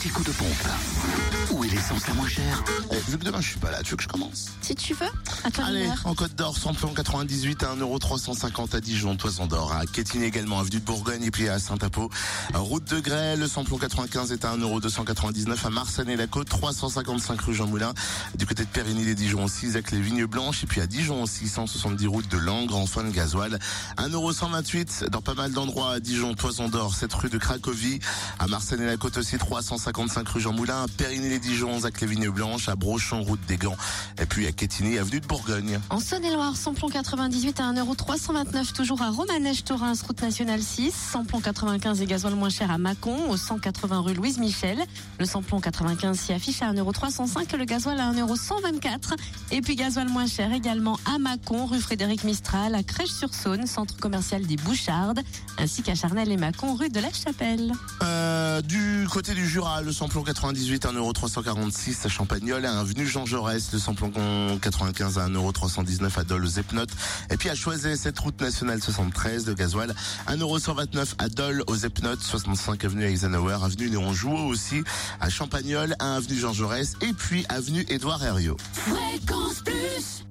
petit coup de pompe. Où est l'essence la moins chère Eh, vu que demain je suis pas là, tu veux que je commence Si tu veux, à toi Allez, en Côte d'Or, samplon 98 à 1,350€ à Dijon, Toison d'Or, à Quétigny également, avenue de Bourgogne et puis à Saint-Apo. Route de Grès, le samplon 95 est à 1,299€ à Marsanne-et-la-Côte, 355 rue Jean Moulin. Du côté de Périgny les Dijon aussi, Isaac les Vignes Blanches et puis à Dijon aussi, 170 route de Langres, en fin de gasoil. 1,128€ dans pas mal d'endroits à Dijon, Toison d'Or, cette rue de Cracovie. À Marsanne-et-la-Côte aussi, 355 rue Jean Moulin, à Périgny les Dijon, à Clévigne Blanche, à Brochon, route des Gants, et puis à Quétigny, avenue de Bourgogne. En Saône-et-Loire, samplon 98 à 1,329€, toujours à Romanèche-Torins, route nationale 6, samplon 95 et gasoil moins cher à Mâcon, au 180 rue Louise Michel. Le samplon 95 s'y affiche à 1,305€, le gasoil à 1,124€, et puis gasoil moins cher également à Mâcon, rue Frédéric Mistral, à Crèche-sur-Saône, centre commercial des Bouchardes, ainsi qu'à Charnel et Mâcon, rue de la Chapelle. Euh, du côté du Jura, le samplon 98, 1,3 346 à Champagnol, à Avenue Jean Jaurès, le samplon 95 à 1,319€ à Dole aux Et puis à Choisey, cette route nationale 73 de gasoil, 1,129€ à Dole aux Epnotes, 65 avenue Eisenhower, avenue Néon Jouot aussi, à Champagnol, à Avenue Jean Jaurès et puis avenue Édouard Herriot. Fréquence plus